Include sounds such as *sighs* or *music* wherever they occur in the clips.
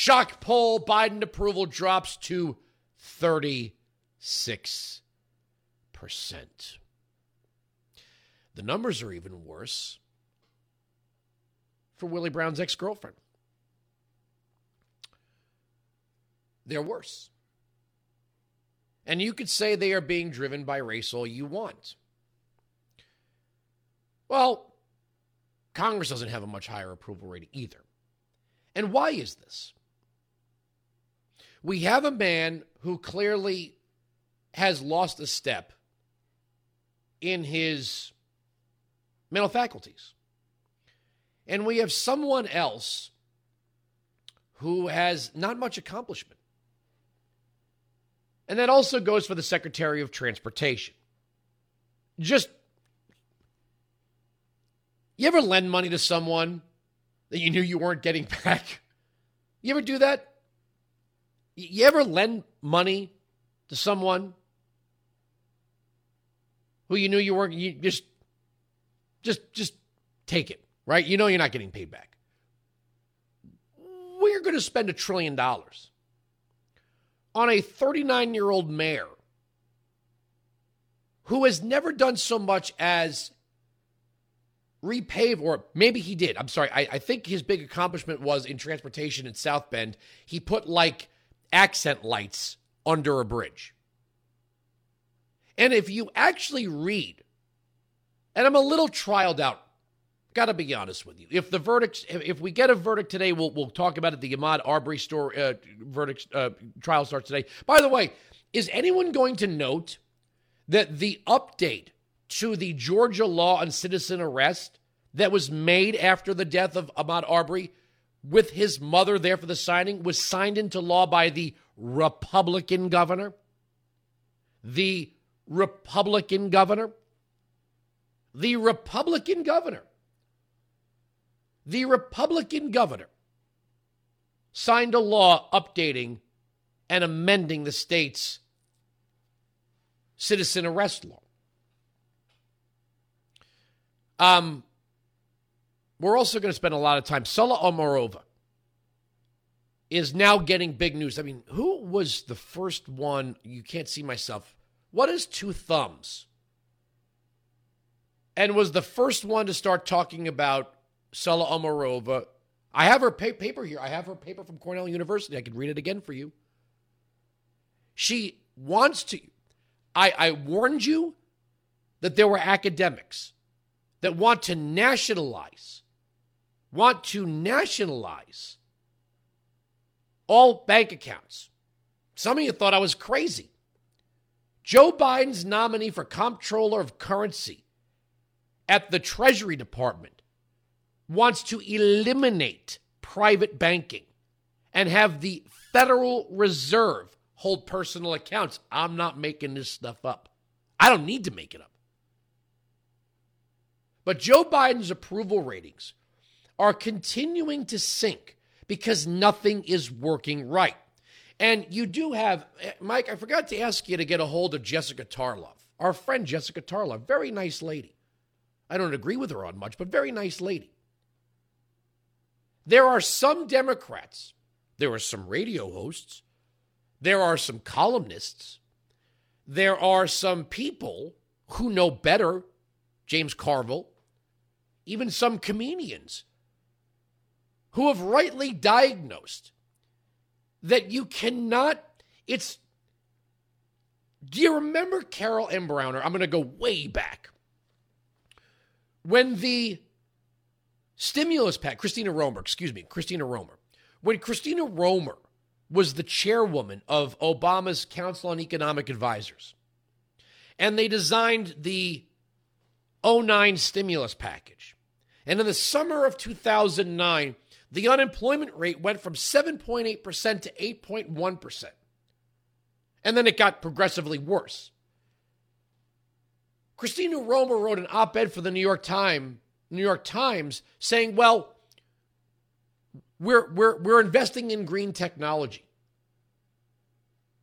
Shock poll Biden approval drops to 36%. The numbers are even worse for Willie Brown's ex girlfriend. They're worse. And you could say they are being driven by race all you want. Well, Congress doesn't have a much higher approval rating either. And why is this? We have a man who clearly has lost a step in his mental faculties. And we have someone else who has not much accomplishment. And that also goes for the Secretary of Transportation. Just, you ever lend money to someone that you knew you weren't getting *laughs* back? You ever do that? You ever lend money to someone who you knew you weren't, you just, just, just take it, right? You know you're not getting paid back. We're going to spend a trillion dollars on a 39 year old mayor who has never done so much as repave, or maybe he did. I'm sorry. I, I, think his big accomplishment was in transportation in South Bend. He put like accent lights under a bridge. And if you actually read, and I'm a little trialed out Got to be honest with you. If the verdict, if we get a verdict today, we'll we'll talk about it. The Ahmaud Arbery store uh, verdict uh, trial starts today. By the way, is anyone going to note that the update to the Georgia law on citizen arrest that was made after the death of Ahmaud Arbery, with his mother there for the signing, was signed into law by the Republican governor? The Republican governor. The Republican governor the Republican governor signed a law updating and amending the state's citizen arrest law. Um, we're also going to spend a lot of time. Saule Omarova is now getting big news. I mean, who was the first one? You can't see myself. What is two thumbs? And was the first one to start talking about Saule Omarova. I have her pa- paper here. I have her paper from Cornell University. I can read it again for you. She wants to. I, I warned you that there were academics that want to nationalize, want to nationalize all bank accounts. Some of you thought I was crazy. Joe Biden's nominee for comptroller of currency at the Treasury Department wants to eliminate private banking and have the Federal Reserve hold personal accounts. I'm not making this stuff up. I don't need to make it up. But Joe Biden's approval ratings are continuing to sink because nothing is working right. And you do have, Mike, I forgot to ask you to get a hold of Jessica Tarlov, our friend Jessica Tarlov, very nice lady. I don't agree with her on much, but very nice lady. There are some Democrats, there are some radio hosts, there are some columnists, there are some people who know better, James Carville, even some comedians who have rightly diagnosed that you cannot, it's, do you remember Carol M. Browner? I'm going to go way back. When the Stimulus pack, Christina Romer, excuse me, Christina Romer. When Christina Romer was the chairwoman of Obama's Council on Economic Advisors, and they designed the 09 stimulus package. And in the summer of 2009, the unemployment rate went from 7.8% to 8.1%. And then it got progressively worse. Christina Romer wrote an op ed for the New York Times New York Times saying, well, we're, we're, we're investing in green technology.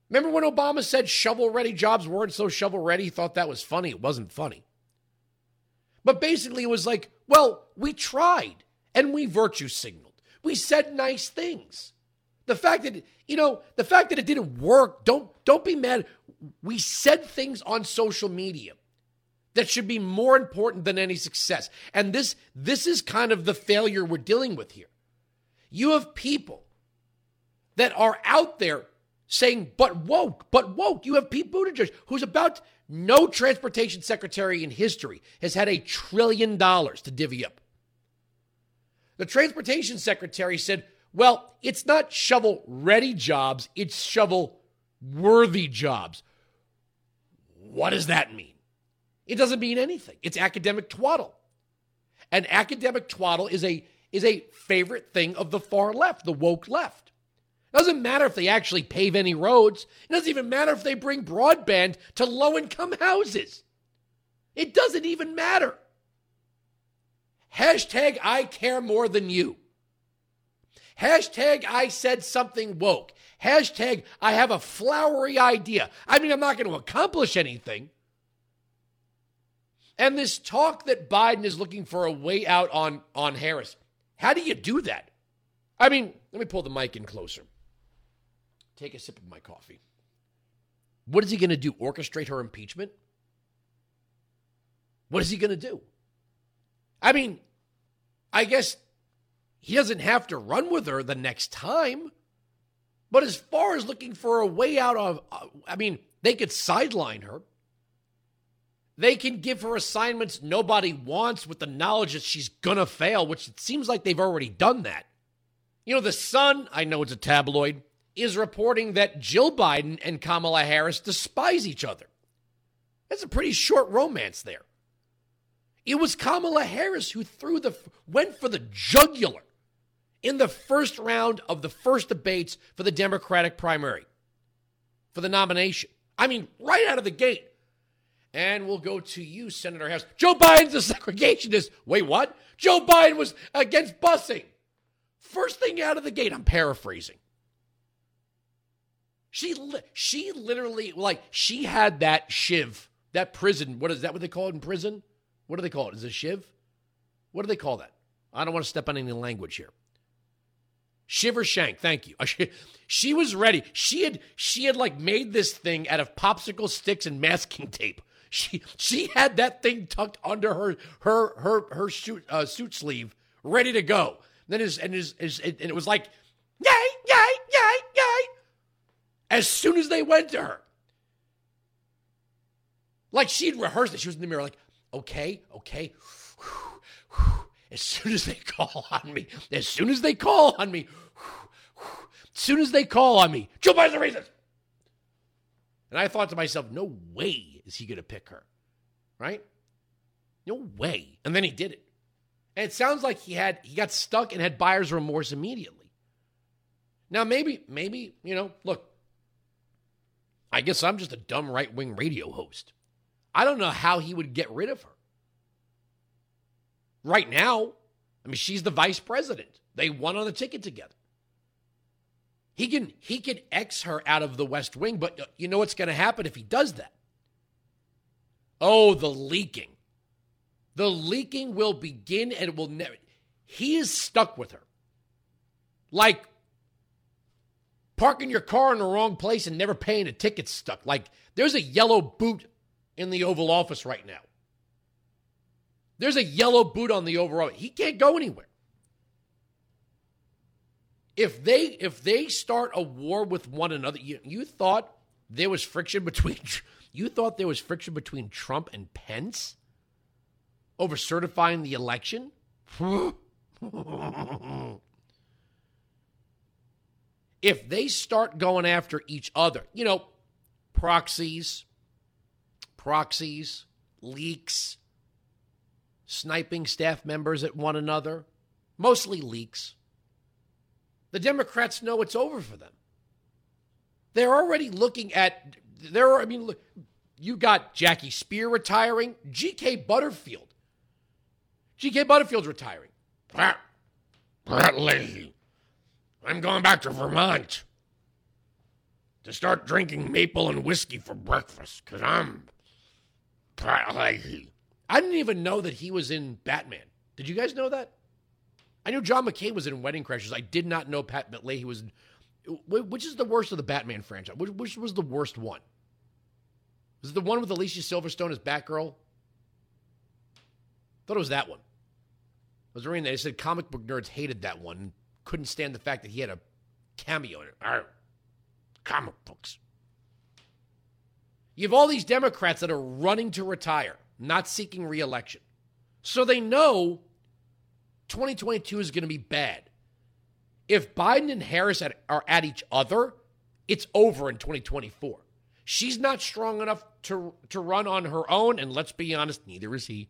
Remember when Obama said shovel ready jobs weren't so shovel ready? He thought that was funny. It wasn't funny. But basically, it was like, well, we tried and we virtue signaled. We said nice things. The fact that you know, the fact that it didn't work, don't don't be mad. We said things on social media that should be more important than any success. And this this is kind of the failure we're dealing with here. You have people that are out there saying, but woke, but woke. You have Pete Buttigieg, who's about no transportation secretary in history has had a trillion dollars to divvy up. The transportation secretary said, well, it's not shovel ready jobs, it's shovel worthy jobs. What does that mean? It doesn't mean anything. It's academic twaddle. And academic twaddle is a is a favorite thing of the far left, the woke left. It doesn't matter if they actually pave any roads. It doesn't even matter if they bring broadband to low income houses. It doesn't even matter. Hashtag I care more than you. Hashtag I said something woke. Hashtag I have a flowery idea. I mean, I'm not going to accomplish anything. And this talk that Biden is looking for a way out on, on Harris, how do you do that? I mean, let me pull the mic in closer. Take a sip of my coffee. What is he going to do? Orchestrate her impeachment? What is he going to do? I mean, I guess he doesn't have to run with her the next time. But as far as looking for a way out of, uh, I mean, they could sideline her. They can give her assignments nobody wants with the knowledge that she's going to fail, which it seems like they've already done that. You know, The Sun, I know it's a tabloid, is reporting that Jill Biden and Kamala Harris despise each other. That's a pretty short romance there. It was Kamala Harris who threw the went for the jugular in the first round of the first debates for the Democratic primary for the nomination. I mean, right out of the gate. And we'll go to you, Senator Harris. Joe Biden's a segregationist. Wait, what? Joe Biden was against busing. First thing out of the gate, I'm paraphrasing. She she literally like she had that shiv, that prison. What is that? What they call it in prison? What do they call it? Is it shiv? What do they call that? I don't want to step on any language here. Shiver Shank, thank you. *laughs* She was ready. She had she had like made this thing out of popsicle sticks and masking tape. *laughs* She she had that thing tucked under her her her her suit uh, suit sleeve, ready to go. And then his and his, his and it was like, yay, yay, yay, yay as soon as they went to her. Like she'd rehearsed it. She was in the mirror, like, okay, okay. *sighs* As soon as they call on me, as soon as they call on me, *sighs* as soon as they call on me, Joe Biden's a racist. And I thought to myself, no way is he going to pick her, right? No way. And then he did it. And it sounds like he had he got stuck and had buyer's remorse immediately. Now maybe maybe you know look I guess I'm just a dumb right wing radio host. I don't know how he would get rid of her. Right now, I mean, she's the vice president. They won on the ticket together. He can he can X her out of the West Wing, but uh, you know what's going to happen if he does that? Oh, the leaking. The leaking will begin and it will never. He is stuck with her. Like parking your car in the wrong place and never paying a ticket stuck. Like there's a yellow boot in the Oval Office right now. There's a yellow boot on the Office. He can't go anywhere. If they if they start a war with one another, you, you thought there was friction between *laughs* you thought there was friction between Trump and Pence over certifying the election? *laughs* if they start going after each other, you know, proxies, proxies, leaks, sniping staff members at one another, mostly leaks, the Democrats know it's over for them. They're already looking at, there. Are I mean, look, you got Jackie Speier retiring, G.K. Butterfield. G.K. Butterfield's retiring. Lady I'm going back to Vermont to start drinking maple and whiskey for breakfast because I'm. I didn't even know that he was in Batman. Did you guys know that? I knew John McCain was in Wedding Crashers. I did not know Pat Leahy was which is the worst of the Batman franchise? Which, which was the worst one? Was it the one with Alicia Silverstone as Batgirl? thought it was that one. I was reading that. They said comic book nerds hated that one, couldn't stand the fact that he had a cameo in it. Arr, comic books. You have all these Democrats that are running to retire, not seeking reelection. So they know 2022 is going to be bad. If Biden and Harris are at each other, it's over in 2024. She's not strong enough to, to run on her own, and let's be honest, neither is he.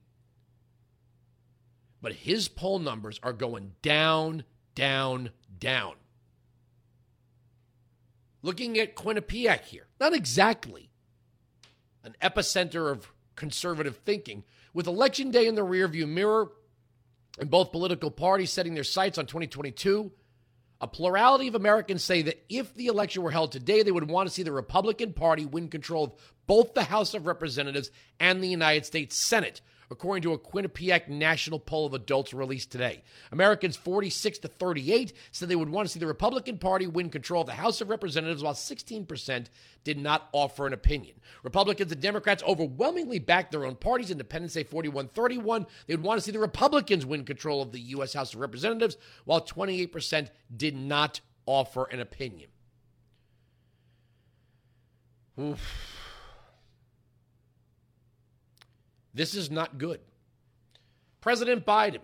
But his poll numbers are going down, down, down. Looking at Quinnipiac here, not exactly an epicenter of conservative thinking, with election day in the rearview mirror and both political parties setting their sights on 2022. A plurality of Americans say that if the election were held today, they would want to see the Republican Party win control of both the House of Representatives and the United States Senate, according to a Quinnipiac national poll of adults released today. Americans 46 to 38 said they would want to see the Republican Party win control of the House of Representatives, while 16% did not offer an opinion. Republicans and Democrats overwhelmingly backed their own parties. Independents say 41 31. They would want to see the Republicans win control of the U.S. House of Representatives, while 28% did not offer an opinion. Oof. This is not good. President Biden.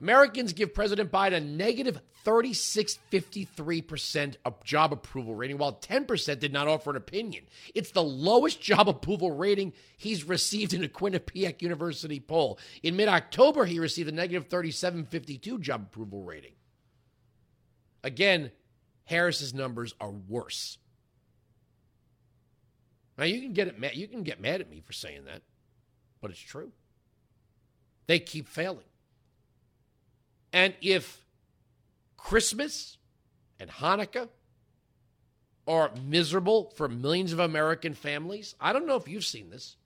Americans give President Biden a negative 36.53% of job approval rating, while 10% did not offer an opinion. It's the lowest job approval rating he's received in a Quinnipiac University poll. In mid October, he received a negative 37.52 job approval rating. Again, Harris's numbers are worse. Now you can get it you can get mad at me for saying that but it's true. They keep failing. And if Christmas and Hanukkah are miserable for millions of American families, I don't know if you've seen this.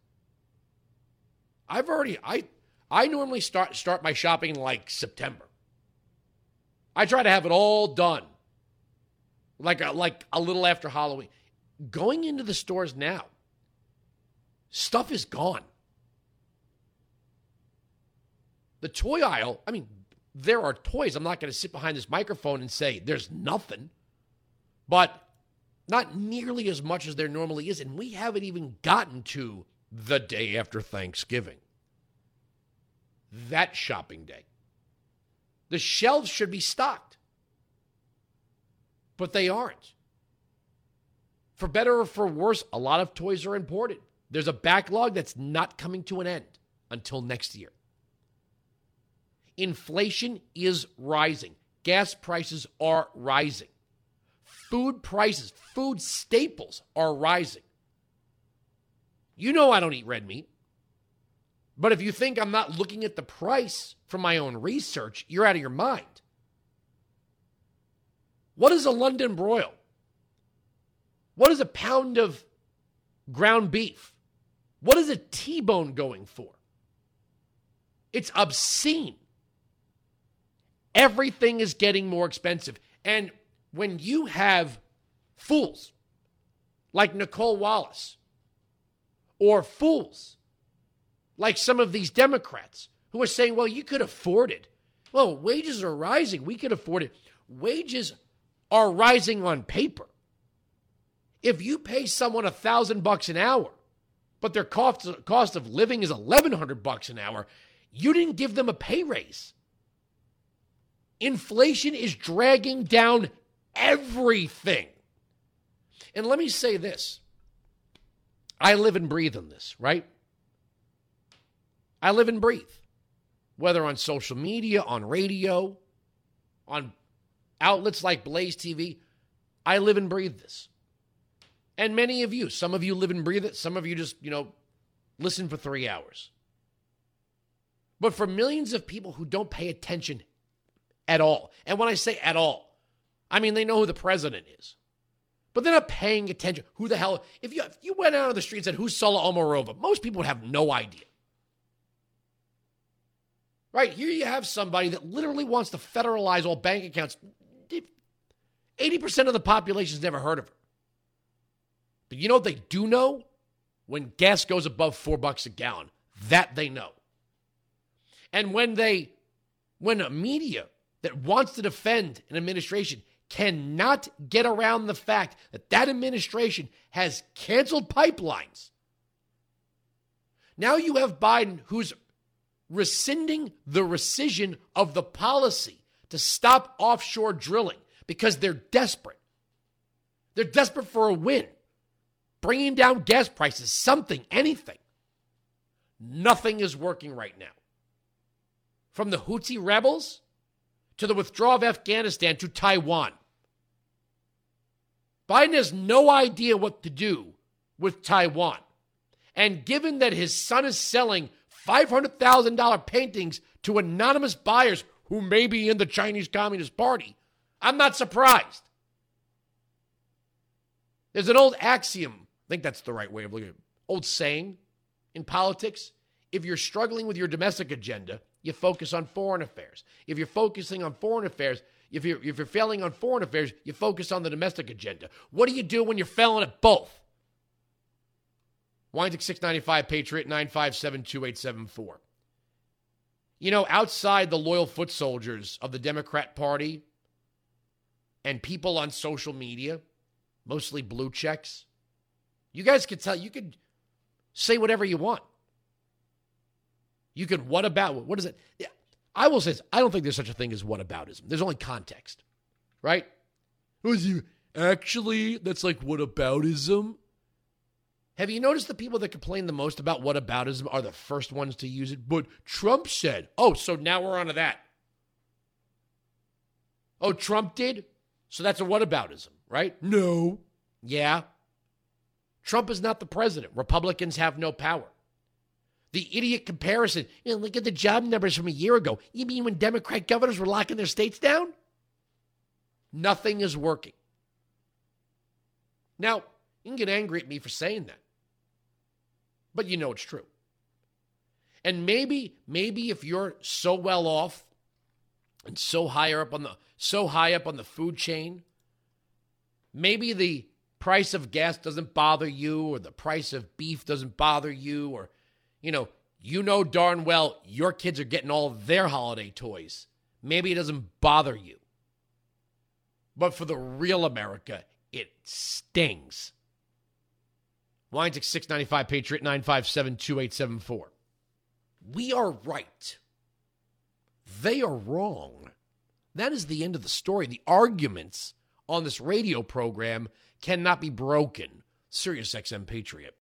I've already I I normally start start my shopping like September. I try to have it all done. Like a, like a little after Halloween. Going into the stores now, stuff is gone. The toy aisle, I mean, there are toys. I'm not going to sit behind this microphone and say there's nothing, but not nearly as much as there normally is. And we haven't even gotten to the day after Thanksgiving. That shopping day. The shelves should be stocked, but they aren't. For better or for worse, a lot of toys are imported. There's a backlog that's not coming to an end until next year. Inflation is rising. Gas prices are rising. Food prices, food staples are rising. You know I don't eat red meat. But if you think I'm not looking at the price from my own research, you're out of your mind. What is a London broil? What is a pound of ground beef? What is a T bone going for? It's obscene. Everything is getting more expensive. And when you have fools like Nicolle Wallace or fools like some of these Democrats who are saying, well, you could afford it. Well, wages are rising. We could afford it. Wages are rising on paper. If you pay someone a thousand bucks an hour, but their cost, cost of living is eleven hundred bucks an hour, you didn't give them a pay raise. Inflation is dragging down everything. And let me say this I live and breathe on this, right? I live and breathe, whether on social media, on radio, on outlets like Blaze TV. I live and breathe this. And many of you, some of you live and breathe it, some of you just, you know, listen for three hours. But for millions of people who don't pay attention at all. And when I say at all, I mean they know who the president is. But they're not paying attention. Who the hell? If you if you went out on the street and said, Who's Saule Omarova? Most people would have no idea. Right? Here you have somebody that literally wants to federalize all bank accounts. 80% of the population's never heard of her. But you know what they do know? When gas goes above four bucks a gallon, that they know. And when they, when a media that wants to defend an administration cannot get around the fact that that administration has canceled pipelines. Now you have Biden who's rescinding the rescission of the policy to stop offshore drilling because they're desperate. They're desperate for a win, bringing down gas prices, something, anything. Nothing is working right now. From the Houthi rebels to the withdrawal of Afghanistan to Taiwan. Biden has no idea what to do with Taiwan. And given that his son is selling $500,000 paintings to anonymous buyers who may be in the Chinese Communist Party, I'm not surprised. There's an old axiom, I think that's the right way of looking at it, old saying in politics. If you're struggling with your domestic agenda, you focus on foreign affairs. If you're focusing on foreign affairs, if you're, if you're failing on foreign affairs, you focus on the domestic agenda. What do you do when you're failing at both? Weinzig 695 Patriot 957 2874. You know, outside the loyal foot soldiers of the Democrat Party and people on social media, mostly blue checks, you guys could tell, you could say whatever you want. You can what about, what is it? Yeah, I will say this, I don't think there's such a thing as whataboutism. There's only context, right? Was you actually, that's like whataboutism? Have you noticed the people that complain the most about whataboutism are the first ones to use it? But Trump said, oh, so now we're on to that. Oh, Trump did? So that's a whataboutism, right? No. Yeah. Trump is not the president. Republicans have no power. The idiot comparison. You know, look at the job numbers from a year ago. You mean when Democrat governors were locking their states down? Nothing is working. Now, you can get angry at me for saying that. But you know it's true. And maybe, maybe if you're so well off and so higher up on the so high up on the food chain, maybe the price of gas doesn't bother you or the price of beef doesn't bother you or you know, you know darn well your kids are getting all their holiday toys. Maybe it doesn't bother you. But for the real America, it stings. Weinzig 695 Patriot 957 2874. We are right. They are wrong. That is the end of the story. The arguments on this radio program cannot be broken. Sirius XM Patriot.